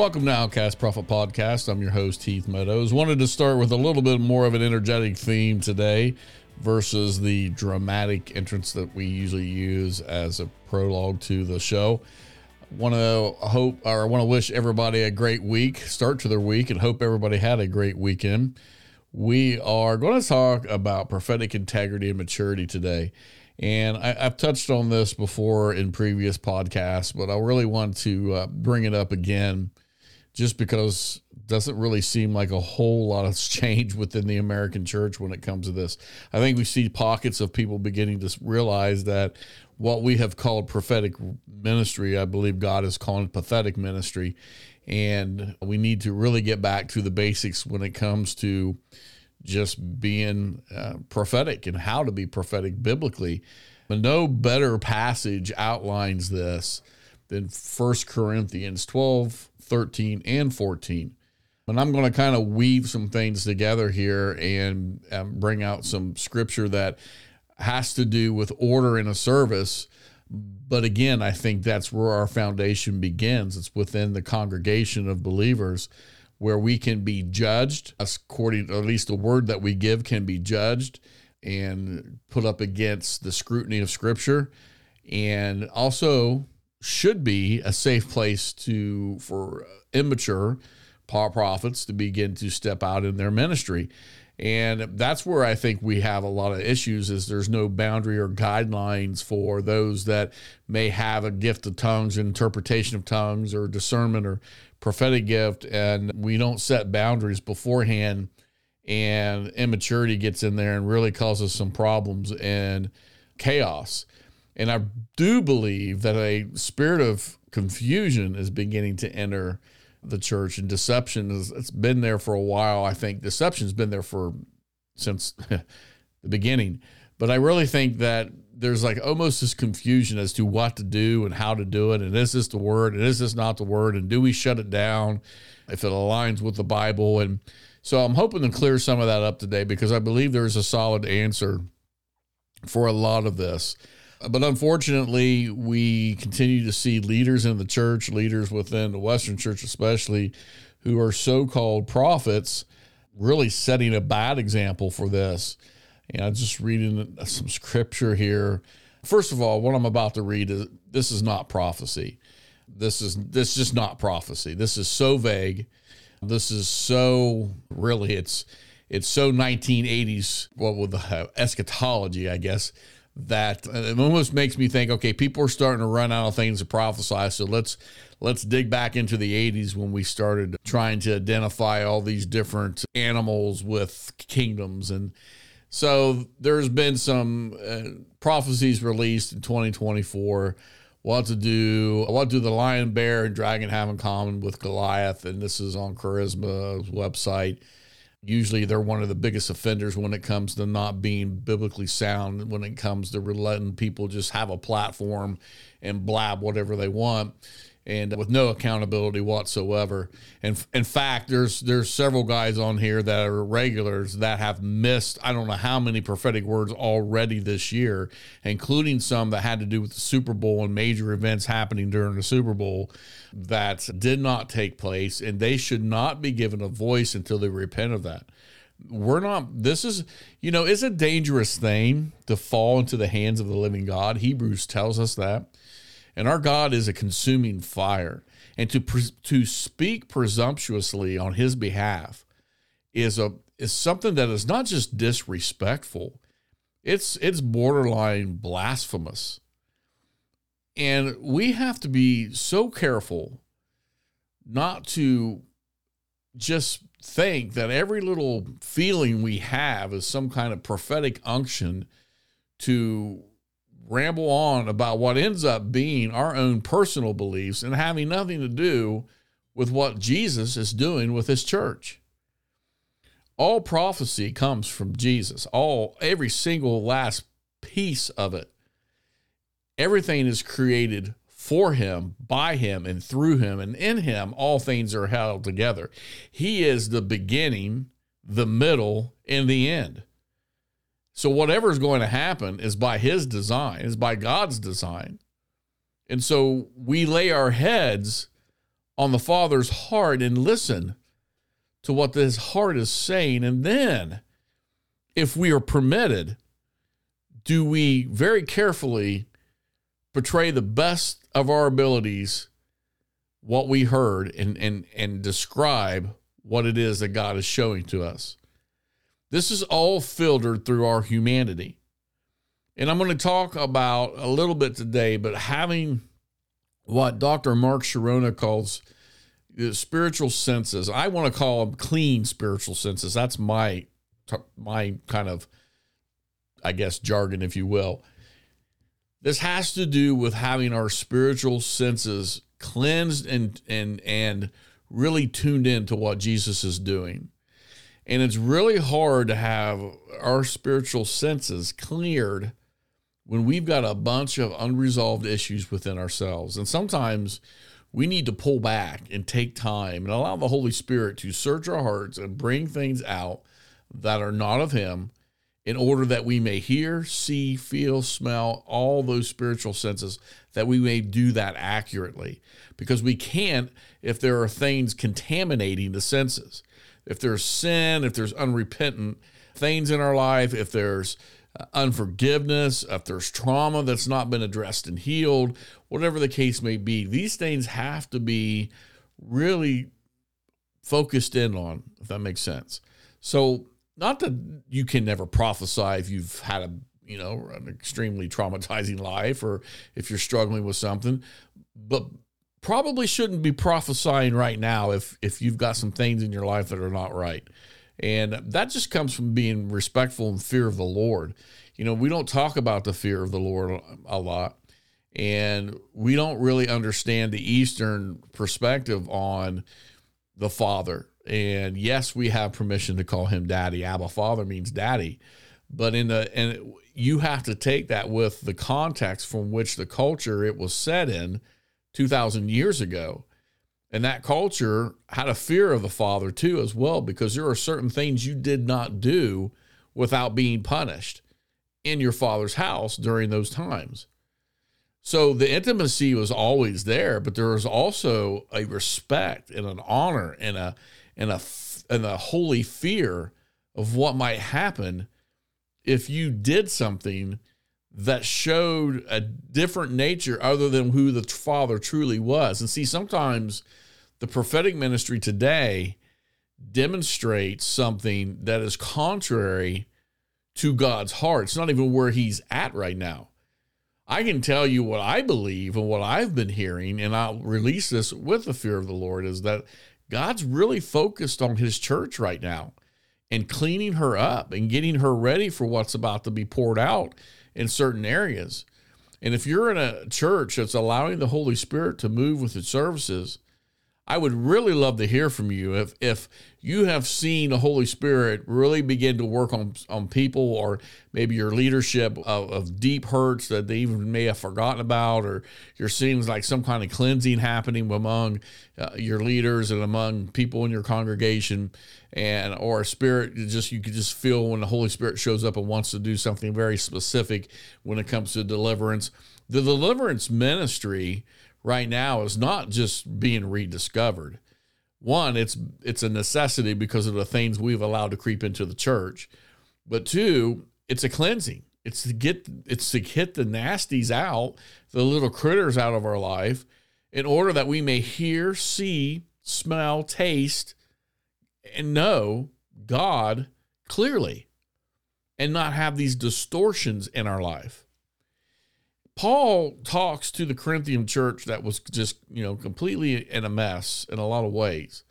Welcome to Outcast Prophet Podcast. I'm your host, Heath Meadows. Wanted to start with a little bit more of an energetic theme today versus the dramatic entrance that we usually use as a prologue to the show. Want to hope or I want to wish everybody a great week, start to their week, and hope everybody had a great weekend. We are going to talk about prophetic integrity and maturity today. And I, have touched on this before in previous podcasts, but I really want to uh, bring it up again just because doesn't really seem like a whole lot of change within the American church when it comes to this. I think we see pockets of people beginning to realize that what we have called prophetic ministry, I believe God is calling pathetic ministry. And we need to really get back to the basics when it comes to just being uh, prophetic and how to be prophetic biblically. But no better passage outlines this than First Corinthians 12, 13, and 14. And I'm going to kind of weave some things together here and um, bring out some scripture that has to do with order in a service. But again, I think that's where our foundation begins. It's within the congregation of believers where we can be judged, according to at least the word that we give can be judged and put up against the scrutiny of Scripture. And also should be a safe place to for immature prophets to begin to step out in their ministry. And that's where I think we have a lot of issues is there's no boundary or guidelines for those that may have a gift of tongues, interpretation of tongues or discernment or prophetic gift and we don't set boundaries beforehand and immaturity gets in there and really causes some problems and chaos. And I do believe that a spirit of confusion is beginning to enter the church and deception is it's been there for a while. I think deception's been there for since the beginning. But I really think that there's like almost this confusion as to what to do and how to do it. And is this the word? And is this not the word? And do we shut it down if it aligns with the Bible? And so I'm hoping to clear some of that up today because I believe there's a solid answer for a lot of this. But unfortunately, we continue to see leaders in the church, leaders within the Western church, especially, who are so called prophets, really setting a bad example for this. And I'm just reading some scripture here. First of all, what I'm about to read is this is not prophecy. This is this is just not prophecy. This is so vague. This is so really it's it's so 1980s what with the uh, eschatology, I guess that it almost makes me think okay people are starting to run out of things to prophesy. So let's let's dig back into the 80s when we started trying to identify all these different animals with kingdoms. And so there's been some uh, prophecies released in 2024 what to do what do the lion bear and dragon have in common with goliath? And this is on charisma's website usually they're one of the biggest offenders when it comes to not being biblically sound when it comes to letting people just have a platform and blab whatever they want and with no accountability whatsoever. And in fact, there's there's several guys on here that are regulars that have missed I don't know how many prophetic words already this year, including some that had to do with the Super Bowl and major events happening during the Super Bowl that did not take place, and they should not be given a voice until they repent of that. We're not, this is, you know, it's a dangerous thing to fall into the hands of the living God. Hebrews tells us that. And our God is a consuming fire. And to to speak presumptuously on his behalf is a is something that is not just disrespectful. It's it's borderline blasphemous. And we have to be so careful not to just think that every little feeling we have is some kind of prophetic unction to ramble on about what ends up being our own personal beliefs and having nothing to do with what Jesus is doing with his church. All prophecy comes from Jesus. All every single last piece of it. Everything is created for him, by him, and through him, and in him all things are held together. He is the beginning, the middle, and the end. So whatever is going to happen is by his design, is by God's design. And so we lay our heads on the Father's heart and listen to what his heart is saying. And then, if we are permitted, do we very carefully portray the best of our abilities what we heard and, and, and describe what it is that God is showing to us? This is all filtered through our humanity. And I'm going to talk about a little bit today, but having what Dr. Mark Chironna calls the spiritual senses. I want to call them clean spiritual senses. That's my my kind of I guess jargon if you will. This has to do with having our spiritual senses cleansed and and and really tuned in to what Jesus is doing. And it's really hard to have our spiritual senses cleared when we've got a bunch of unresolved issues within ourselves. And sometimes we need to pull back and take time and allow the Holy Spirit to search our hearts and bring things out that are not of Him in order that we may hear, see, feel, smell, all those spiritual senses, that we may do that accurately. Because we can't if there are things contaminating the senses. If there's sin, if there's unrepentant things in our life, if there's uh, unforgiveness, if there's trauma that's not been addressed and healed, whatever the case may be, these things have to be really focused in on, if that makes sense. So, not that you can never prophesy if you've had a you know an extremely traumatizing life or if you're struggling with something, but probably shouldn't be prophesying right now if if you've got some things in your life that are not right. And that just comes from being respectful and fear of the Lord. You know, we don't talk about the fear of the Lord a lot. And we don't really understand the Eastern perspective on the Father. And yes, we have permission to call him daddy. Abba Father means daddy. But in the and you have to take that with the context from which the culture it was set in 2000 years ago and that culture had a fear of the Father too, as well, because there are certain things you did not do without being punished in your Father's house during those times. So the intimacy was always there, but there was also a respect and an honor and a and a and a holy fear of what might happen if you did something that showed a different nature other than who the father truly was. And see, sometimes the prophetic ministry today demonstrates something that is contrary to God's heart. It's not even where he's at right now. I can tell you what I believe and what I've been hearing, and I'll release this with the fear of the Lord is that God's really focused on his church right now and cleaning her up and getting her ready for what's about to be poured out in certain areas. And if you're in a church that's allowing the Holy Spirit to move with its services, I would really love to hear from you if if you have seen the Holy Spirit really begin to work on on people, or maybe your leadership of, of deep hurts that they even may have forgotten about, or you're seeing like some kind of cleansing happening among uh, your leaders and among people in your congregation, and or a spirit just you could just feel when the Holy Spirit shows up and wants to do something very specific when it comes to deliverance. The deliverance ministry right now is not just being rediscovered. One, it's it's a necessity because of the things we've allowed to creep into the church. But two, it's a cleansing. It's to get it's to get the nasties out, the little critters out of our life, in order that we may hear, see, smell, taste, and know God clearly and not have these distortions in our life. Paul talks to the Corinthian church that was just, you know, completely in a mess in a lot of ways.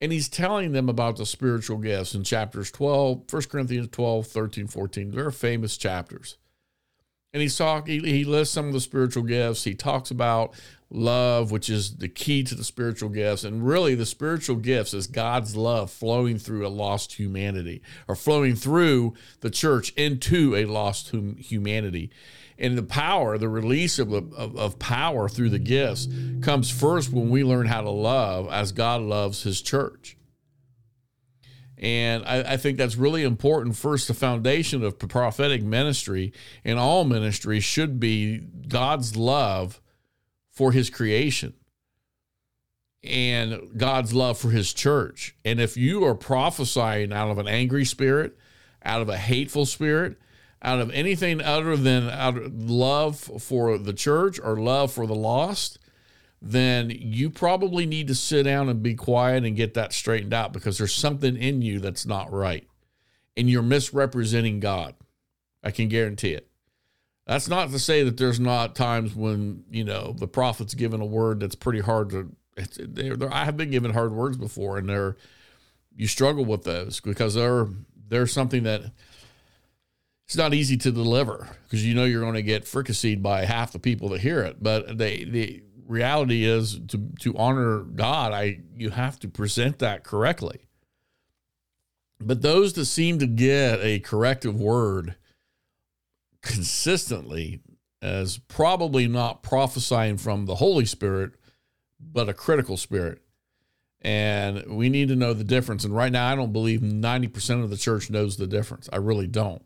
And he's telling them about the spiritual gifts in chapters 12, 1 Corinthians 12, 13, 14. They're famous chapters. And he's talking, he lists some of the spiritual gifts. He talks about love, which is the key to the spiritual gifts. And really, the spiritual gifts is God's love flowing through a lost humanity or flowing through the church into a lost humanity. And the power, the release of, of, of power through the gifts comes first when we learn how to love as God loves his church. And I, I, think that's really important. First, the foundation of prophetic ministry and all ministry should be God's love for his creation. and God's love for his church. And if you are prophesying out of an angry spirit, out of a hateful spirit, out of anything other than out of love for the church or love for the lost, then you probably need to sit down and be quiet and get that straightened out because there's something in you that's not right. And you're misrepresenting God. I can guarantee it. That's not to say that there's not times when, you know, the prophet's given a word that's pretty hard to they're, they're, I have been given hard words before, and they're you struggle with those because they're they're something that it's not easy to deliver because you know you're going to get fricasseed by half the people that hear it. But the the reality is to to honor God, I you have to present that correctly. But those that seem to get a corrective word consistently as probably not prophesying from the Holy Spirit but a critical spirit. And we need to know the difference. And right now, I don't believe 90% of the church knows the difference. I really don't.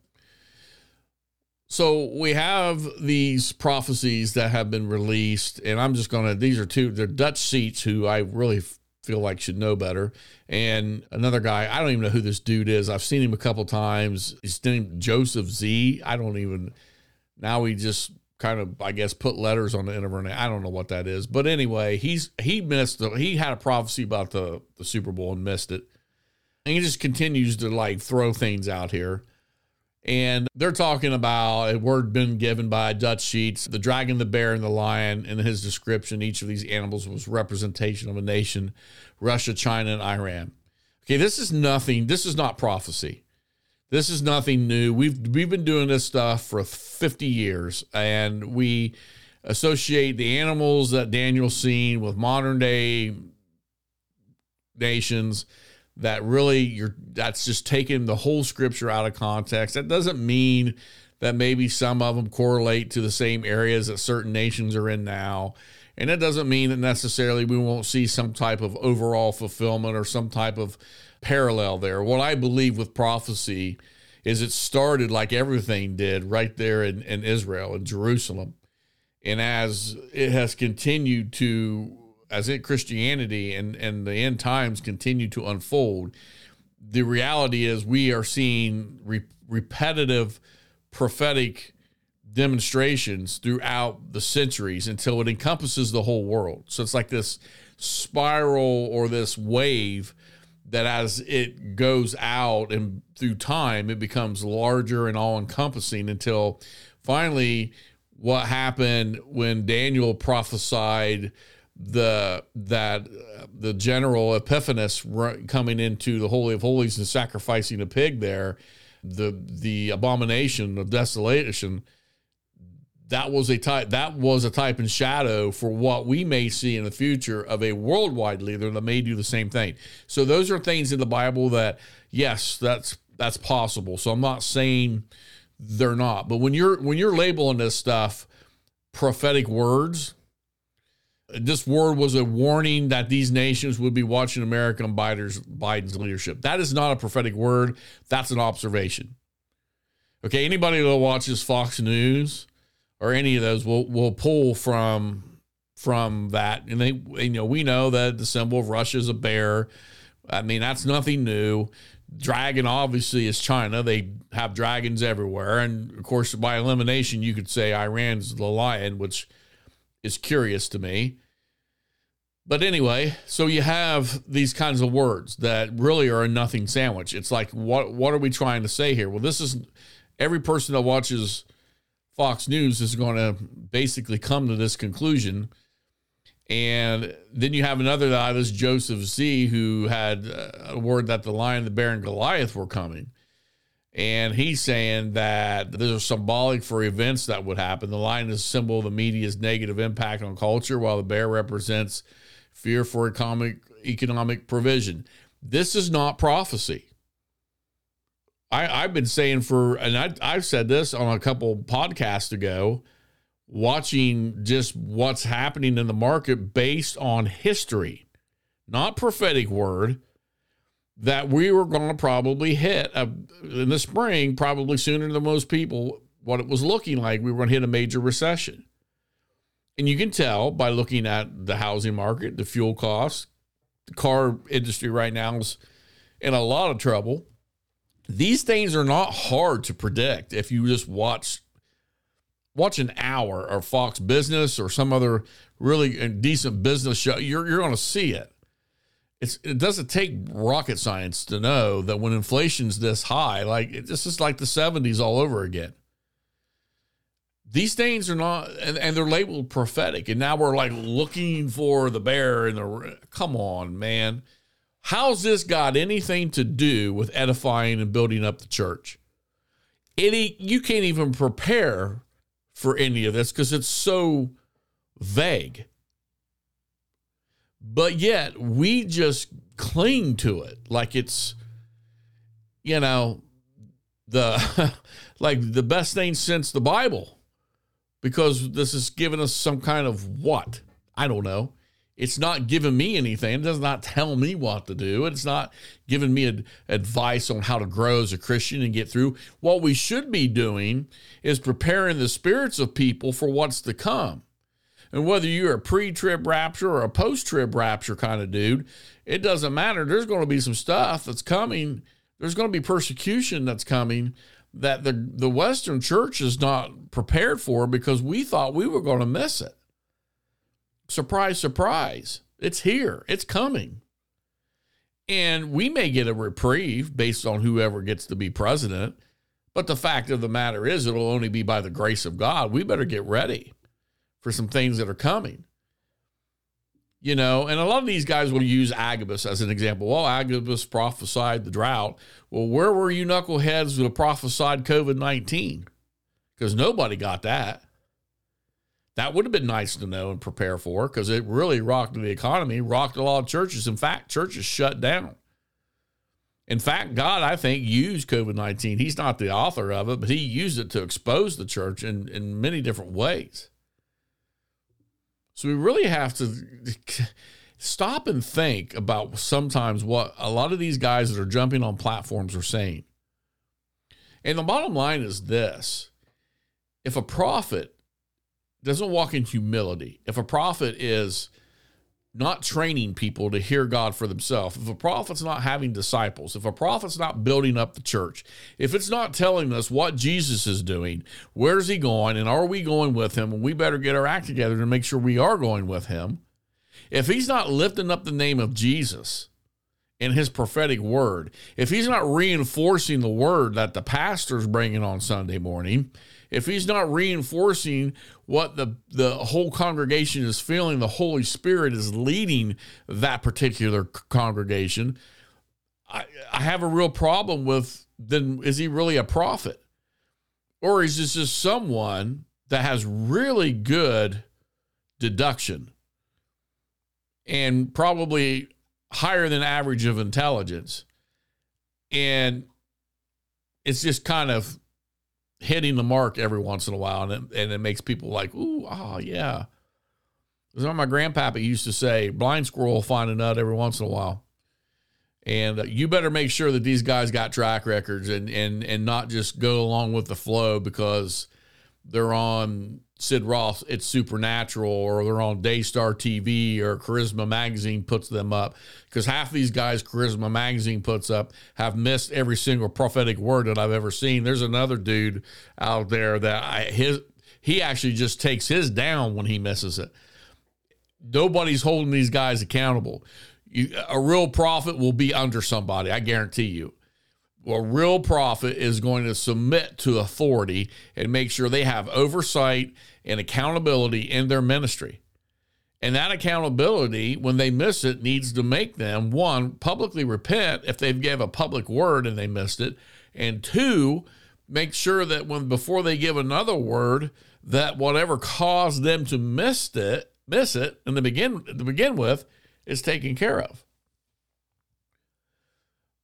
So we have these prophecies that have been released, and I'm just going to, these are two, they're Dutch Sheets, who I really feel like should know better. And another guy, I don't even know who this dude is. I've seen him a couple times. His name Joseph Z. I don't even, now he just kind of I guess put letters on the end of her name. I don't know what that is, but anyway, he's he missed the, he had a prophecy about the the Super Bowl and missed it, and he just continues to like throw things out here. And they're talking about a word been given by Dutch Sheets, the dragon, the bear, and the lion. In his description, each of these animals was representation of a nation: Russia, China, and Iran. Okay, this is nothing. This is not prophecy. This is nothing new. We've we've been doing this stuff for 50 years, and we associate the animals that Daniel's seen with modern day nations that really you're that's just taking the whole scripture out of context. That doesn't mean that maybe some of them correlate to the same areas that certain nations are in now. And that doesn't mean that necessarily we won't see some type of overall fulfillment or some type of parallel there. What I believe with prophecy is it started like everything did right there in, in Israel in Jerusalem. And as it has continued to, as it Christianity and, and the end times continue to unfold, the reality is we are seeing re- repetitive prophetic demonstrations throughout the centuries until it encompasses the whole world. So it's like this spiral or this wave that as it goes out and through time, it becomes larger and all encompassing until finally what happened when Daniel prophesied the that uh, the general Epiphanes coming into the holy of holies and sacrificing a pig there the the abomination of desolation that was a type that was a type and shadow for what we may see in the future of a worldwide leader that may do the same thing. So those are things in the Bible that yes, that's that's possible. So I'm not saying they're not, but when you're when you're labeling this stuff prophetic words, this word was a warning that these nations would be watching America Biden's leadership. That is not a prophetic word. That's an observation. Okay, anybody that watches Fox News or any of those will will pull from from that. And they, you know, we know that the symbol of Russia is a bear. I mean, that's nothing new. Dragon obviously is China. They have dragons everywhere, and of course, by elimination, you could say Iran's the lion, which is curious to me. But anyway, so you have these kinds of words that really are a nothing sandwich. It's like, what what are we trying to say here? Well, this is every person that watches Fox News is going to basically come to this conclusion. And then you have another guy, this Joseph Z, who had uh, a word that the lion, the bear, and Goliath were coming. And he's saying that these are symbolic for events that would happen. The lion is a symbol of the media's negative impact on culture, while the bear represents fear for economic economic provision. This is not prophecy. I, I've been saying for, and I, I've said this on a couple podcasts ago, watching just what's happening in the market based on history, not prophetic word, that we were going to probably hit a, in the spring, probably sooner than most people, what it was looking like we were going to hit a major recession. And you can tell by looking at the housing market, the fuel costs, the car industry right now is in a lot of trouble. These things are not hard to predict if you just watch watch an hour of Fox Business or some other really uh, decent business show. You're you're going to see it. It's, it doesn't take rocket science to know that when inflation's this high, like this is like the 70s all over again. These things are not, and, and they're labeled prophetic. And now we're like looking for the bear in the. Come on, man. How's this got anything to do with edifying and building up the church? Any, you can't even prepare for any of this because it's so vague. But yet we just cling to it like it's, you know, the like the best thing since the Bible because this is giving us some kind of what? I don't know. It's not giving me anything. It does not tell me what to do. It's not giving me ad- advice on how to grow as a Christian and get through. What we should be doing is preparing the spirits of people for what's to come. And whether you're a pre trib rapture or a post trib rapture kind of dude, it doesn't matter. There's going to be some stuff that's coming. There's going to be persecution that's coming that the, the Western church is not prepared for because we thought we were going to miss it. Surprise, surprise. It's here, it's coming. And we may get a reprieve based on whoever gets to be president. But the fact of the matter is, it'll only be by the grace of God. We better get ready for some things that are coming. You know, and a lot of these guys will use Agabus as an example. Well, Agabus prophesied the drought. Well, where were you knuckleheads who prophesied COVID 19? Because nobody got that. That would have been nice to know and prepare for because it really rocked the economy, rocked a lot of churches. In fact, churches shut down. In fact, God, I think, used COVID 19. He's not the author of it, but He used it to expose the church in, in many different ways. So we really have to stop and think about sometimes what a lot of these guys that are jumping on platforms are saying. And the bottom line is this if a prophet doesn't walk in humility, if a prophet is not training people to hear God for themselves, if a prophet's not having disciples, if a prophet's not building up the church, if it's not telling us what Jesus is doing, where's he going, and are we going with him, and we better get our act together to make sure we are going with him. If he's not lifting up the name of Jesus in his prophetic word, if he's not reinforcing the word that the pastor's bringing on Sunday morning, if he's not reinforcing what the, the whole congregation is feeling, the Holy Spirit is leading that particular congregation, I, I have a real problem with then is he really a prophet? Or is this just someone that has really good deduction and probably higher than average of intelligence? And it's just kind of hitting the mark every once in a while, and it, and it makes people like, ooh, oh yeah. What my grandpapa used to say: blind squirrel will find a nut every once in a while. And uh, you better make sure that these guys got track records and and and not just go along with the flow because they're on Sid Roth, it's Supernatural, or they're on Daystar TV or Charisma Magazine puts them up. Because half these guys Charisma Magazine puts up have missed every single prophetic word that I've ever seen. There's another dude out there that I, his he actually just takes his down when he misses it. Nobody's holding these guys accountable. You, a real prophet will be under somebody, I guarantee you a real prophet is going to submit to authority and make sure they have oversight and accountability in their ministry. And that accountability, when they miss it, needs to make them one, publicly repent if they've gave a public word and they missed it, and two, make sure that when before they give another word, that whatever caused them to miss it, miss it, and to begin to begin with, is taken care of.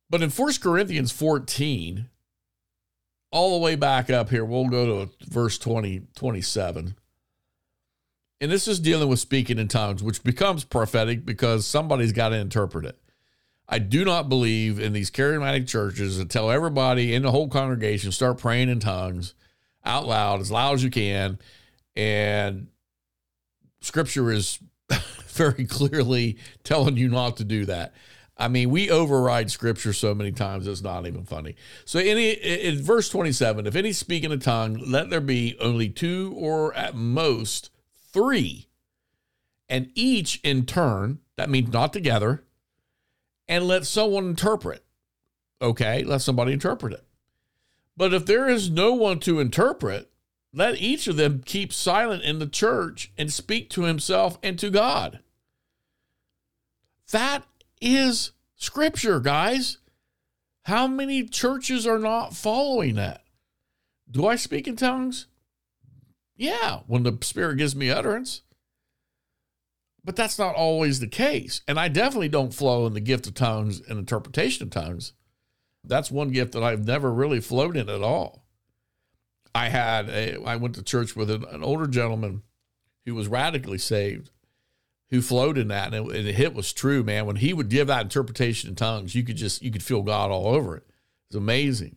But in 1 Corinthians 14, all the way back up here, we'll go to verse 20, 27. And this is dealing with speaking in tongues, which becomes prophetic because somebody's got to interpret it. I do not believe in these charismatic churches that tell everybody in the whole congregation start praying in tongues out loud, as loud as you can, and scripture is very clearly telling you not to do that. I mean, we override scripture so many times it's not even funny. So any in verse 27, if any speak in a tongue, let there be only two or at most three. And each in turn, that means not together, and let someone interpret. Okay, let somebody interpret it. But if there is no one to interpret, let each of them keep silent in the church and speak to himself and to God. That is scripture, guys. How many churches are not following that? Do I speak in tongues? Yeah, when the Spirit gives me utterance. But that's not always the case. And I definitely don't flow in the gift of tongues and interpretation of tongues. That's one gift that I've never really flowed in at all. I had a, I went to church with an, an older gentleman who was radically saved who flowed in that, and, it, and the hit was true, man. When he would give that interpretation in tongues, you could just you could feel God all over it. It's amazing.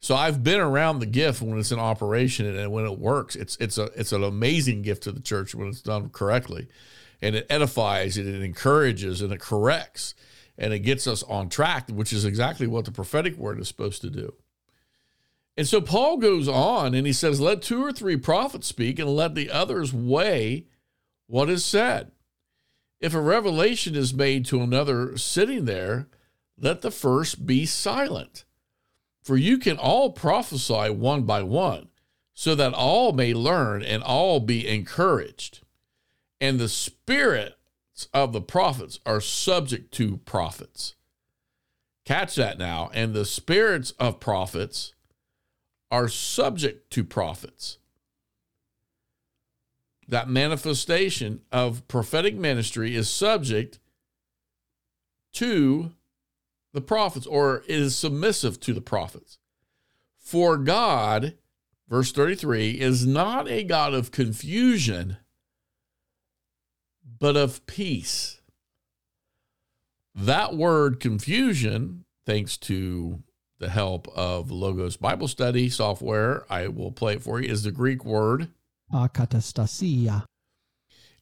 So I've been around the gift when it's in operation and when it works. It's it's a it's an amazing gift to the church when it's done correctly, and it edifies and it encourages and it corrects and it gets us on track, which is exactly what the prophetic word is supposed to do. And so Paul goes on and he says, "Let two or three prophets speak, and let the others weigh what is said." If a revelation is made to another sitting there, let the first be silent. For you can all prophesy one by one, so that all may learn and all be encouraged. And the spirits of the prophets are subject to prophets. Catch that now. And the spirits of prophets are subject to prophets that manifestation of prophetic ministry is subject to the prophets or is submissive to the prophets. For God, verse 33, is not a God of confusion, but of peace. That word confusion, thanks to the help of Logos Bible Study software, I will play it for you, is the Greek word akatastasia.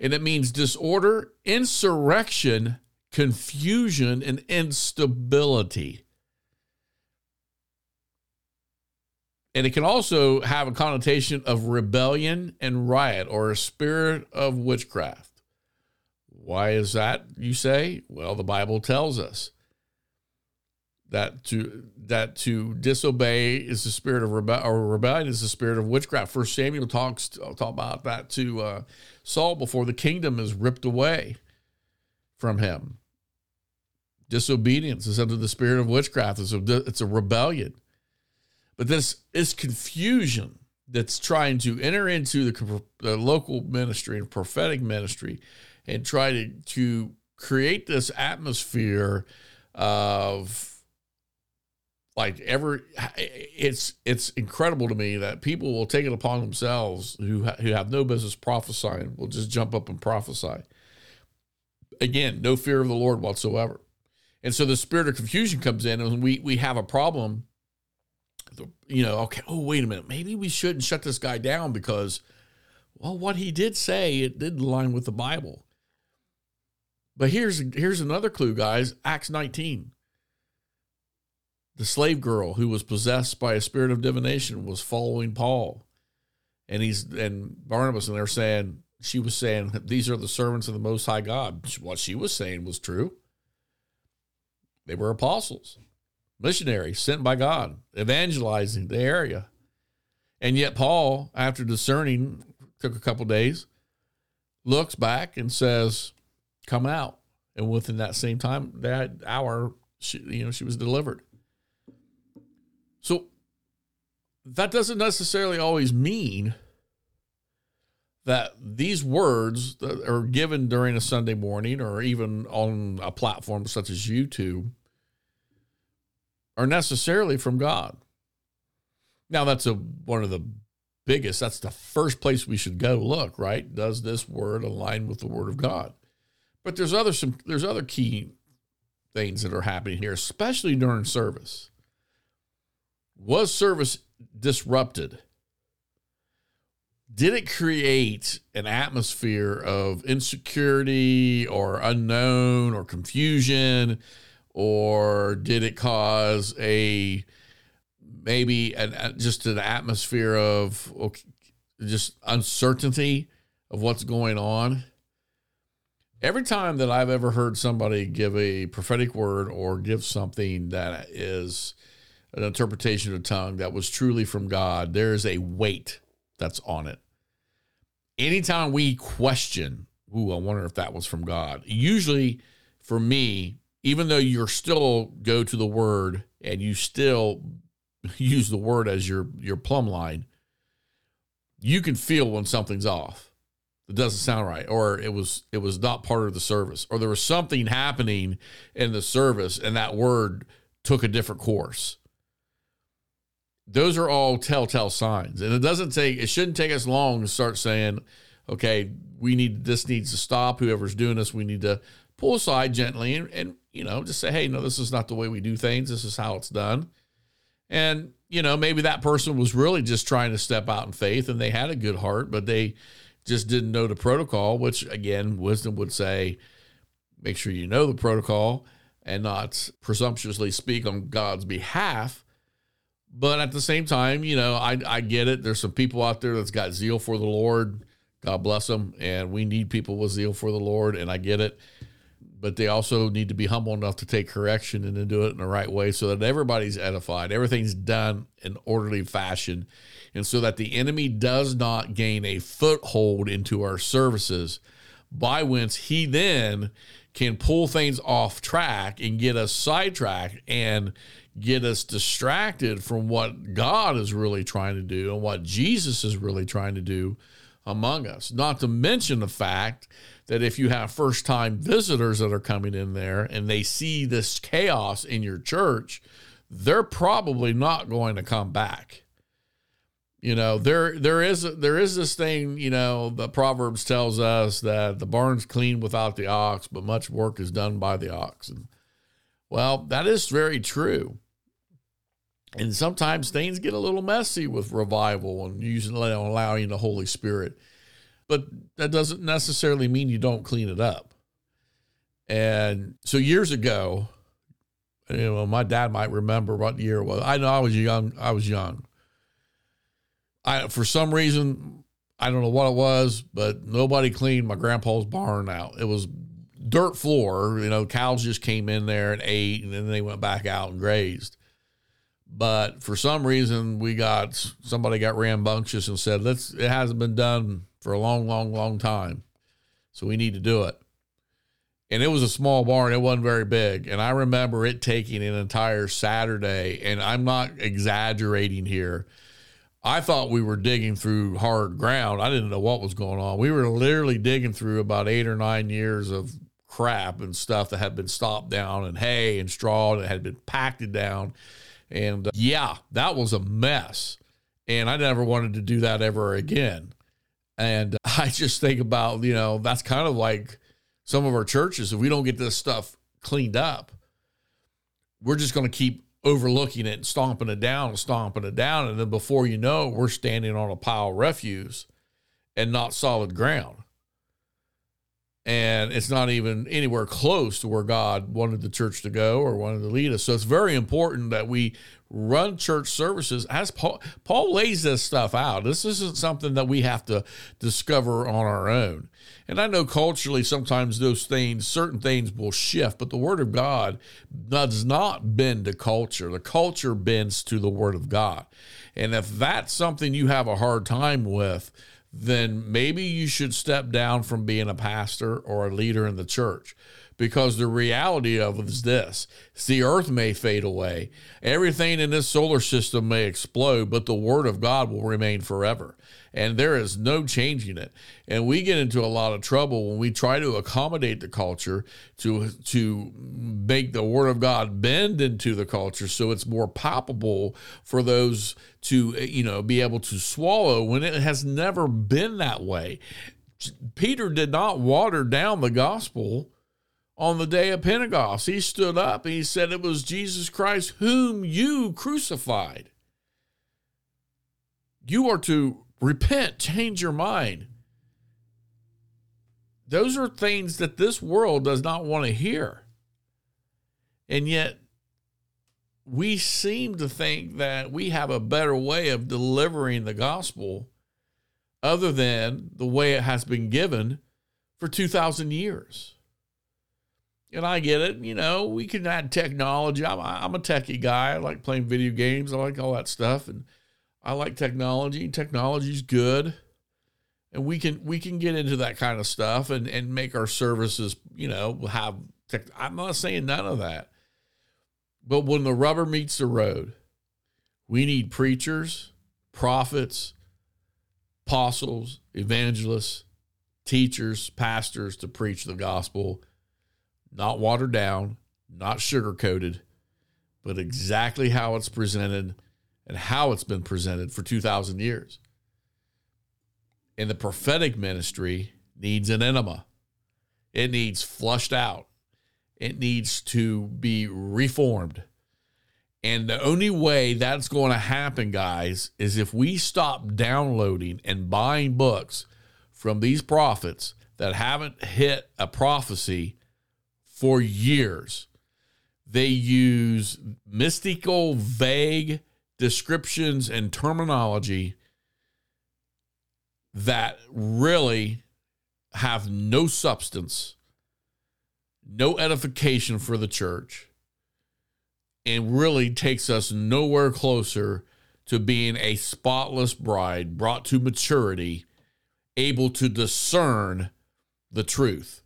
And it means disorder, insurrection, confusion, and instability. And it can also have a connotation of rebellion and riot or a spirit of witchcraft. Why is that, you say? Well, the Bible tells us that to that to disobey is the spirit of or rebellion is the spirit of witchcraft. First Samuel talks talk about that to uh, Saul before the kingdom is ripped away from him. Disobedience is under the spirit of witchcraft. It's a, it's a rebellion. But this is confusion that's trying to enter into the, the local ministry and prophetic ministry and try to, to create this atmosphere of like ever it's it's incredible to me that people will take it upon themselves who ha- who have no business prophesying will just jump up and prophesy. Again no fear of the lord whatsoever. And so the spirit of confusion comes in and we we have a problem. You know okay oh wait a minute. Maybe we shouldn't shut this guy down because well what he did say it did align with the bible. But here's here's another clue guys. Acts 19 the slave girl who was possessed by a spirit of divination was following Paul. And he's and Barnabas, and they're saying, she was saying, These are the servants of the Most High God. What she was saying was true. They were apostles, missionaries sent by God, evangelizing the area. And yet, Paul, after discerning, took a couple days, looks back and says, Come out. And within that same time, that hour, she, you know, she was delivered. So that doesn't necessarily always mean that these words that are given during a Sunday morning or even on a platform such as YouTube are necessarily from God. Now that's a one of the biggest that's the first place we should go look, right? Does this word align with the word of God? But there's other some there's other key things that are happening here, especially during service. Was service disrupted? did it create an atmosphere of insecurity or unknown or confusion or did it cause a maybe an, just an atmosphere of just uncertainty of what's going on every time that i've ever heard somebody give a prophetic word or give something that is an interpretation of a tongue that was truly from god there is a weight that's on it anytime we question, ooh, I wonder if that was from God. Usually, for me, even though you're still go to the word and you still use the word as your your plumb line, you can feel when something's off. It doesn't sound right, or it was it was not part of the service, or there was something happening in the service, and that word took a different course those are all telltale signs. And it doesn't take, it shouldn't take us long to start saying, okay, we need, this needs to stop. Whoever's doing this, we need to pull aside gently and, and, you know, just say, hey, no, this is not the way we do things. This is how it's done. And, you know, maybe that person was really just trying to step out in faith and they had a good heart, but they just didn't know the protocol, which again, wisdom would say, make sure you know the protocol and not presumptuously speak on God's behalf but at the same time, you know, I, I get it. There's some people out there that's got zeal for the Lord. God bless them. And we need people with zeal for the Lord. And I get it. But they also need to be humble enough to take correction and to do it in the right way so that everybody's edified. Everything's done in orderly fashion. And so that the enemy does not gain a foothold into our services, by whence he then can pull things off track and get us sidetracked and get us distracted from what God is really trying to do and what Jesus is really trying to do among us. Not to mention the fact that if you have first time visitors that are coming in there and they see this chaos in your church, they're probably not going to come back. You know, there there is there is this thing, you know, the Proverbs tells us that the barn's clean without the ox, but much work is done by the ox. And well, that is very true. And sometimes things get a little messy with revival and using allowing the Holy Spirit. But that doesn't necessarily mean you don't clean it up. And so years ago, you know, my dad might remember what year it was. I know I was young. I was young. I for some reason, I don't know what it was, but nobody cleaned my grandpa's barn out. It was dirt floor. You know, cows just came in there and ate, and then they went back out and grazed. But for some reason, we got somebody got rambunctious and said, "Let's." It hasn't been done for a long, long, long time, so we need to do it. And it was a small barn; it wasn't very big. And I remember it taking an entire Saturday. And I'm not exaggerating here. I thought we were digging through hard ground. I didn't know what was going on. We were literally digging through about eight or nine years of crap and stuff that had been stopped down and hay and straw that had been packed down and uh, yeah, that was a mess. And I never wanted to do that ever again. And I just think about, you know, that's kind of like some of our churches. If we don't get this stuff cleaned up, we're just going to keep overlooking it and stomping it down and stomping it down. And then before you know, we're standing on a pile of refuse and not solid ground and it's not even anywhere close to where God wanted the church to go or wanted to lead us. So it's very important that we run church services as Paul, Paul lays this stuff out. This isn't something that we have to discover on our own. And I know culturally sometimes those things, certain things will shift, but the Word of God does not bend to culture. The culture bends to the Word of God. And if that's something you have a hard time with, then maybe you should step down from being a pastor or a leader in the church. Because the reality of it is this the earth may fade away, everything in this solar system may explode, but the word of God will remain forever and there is no changing it. And we get into a lot of trouble when we try to accommodate the culture to to make the word of God bend into the culture so it's more palpable for those to you know be able to swallow when it has never been that way. Peter did not water down the gospel on the day of Pentecost. He stood up and he said it was Jesus Christ whom you crucified. You are to repent, change your mind. Those are things that this world does not want to hear. And yet, we seem to think that we have a better way of delivering the gospel other than the way it has been given for 2,000 years. And I get it. You know, we can add technology. I'm, I'm a techie guy. I like playing video games. I like all that stuff. And I like technology. Technology's good. And we can we can get into that kind of stuff and, and make our services, you know, have tech. I'm not saying none of that. But when the rubber meets the road, we need preachers, prophets, apostles, evangelists, teachers, pastors to preach the gospel, not watered down, not sugar coated, but exactly how it's presented and how it's been presented for 2,000 years. And the prophetic ministry needs an enema, it needs flushed out, it needs to be reformed. And the only way that's going to happen, guys, is if we stop downloading and buying books from these prophets that haven't hit a prophecy for years. They use mystical, vague descriptions and terminology that really have no substance, no edification for the church, and really takes us nowhere closer to being a spotless bride brought to maturity able to discern the truth.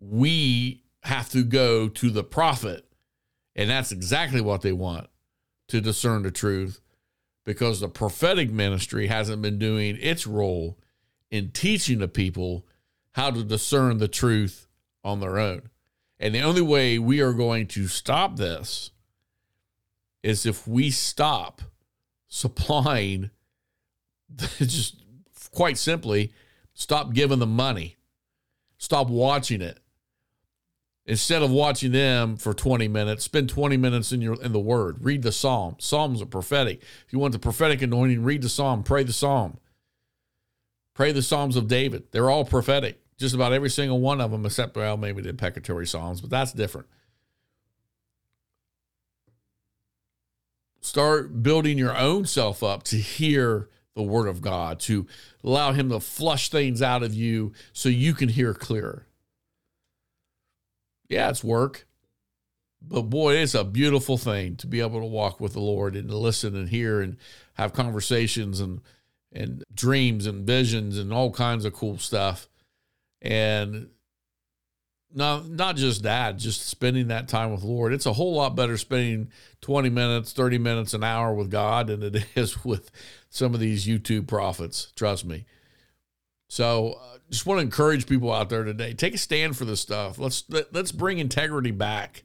We have to go to the prophet, and that's exactly what they want to discern the truth because the prophetic ministry hasn't been doing its role in teaching the people how to discern the truth on their own. And the only way we are going to stop this is if we stop supplying just quite simply stop giving them money. Stop watching it. Instead of watching them for 20 minutes, spend 20 minutes in your in the word. Read the psalm. Psalms are prophetic. If you want the prophetic anointing, read the psalm, pray the psalm. Pray the Psalms of David. They're all prophetic. Just about every single one of them, except well, maybe the imprecatory psalms, but that's different. Start building your own self up to hear the word of God, to allow him to flush things out of you so you can hear clearer. Yeah, it's work. But boy, it's a beautiful thing to be able to walk with the Lord and to listen and hear and have conversations and and dreams and visions and all kinds of cool stuff. And not not just that, just spending that time with Lord. It's a whole lot better spending 20 minutes, 30 minutes, an hour with God than it is with some of these YouTube prophets. Trust me. So, uh, just want to encourage people out there today. Take a stand for this stuff. Let's let, let's bring integrity back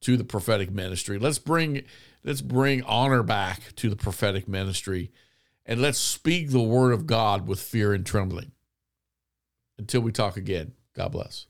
to the prophetic ministry. Let's bring let's bring honor back to the prophetic ministry, and let's speak the word of God with fear and trembling. Until we talk again. God bless.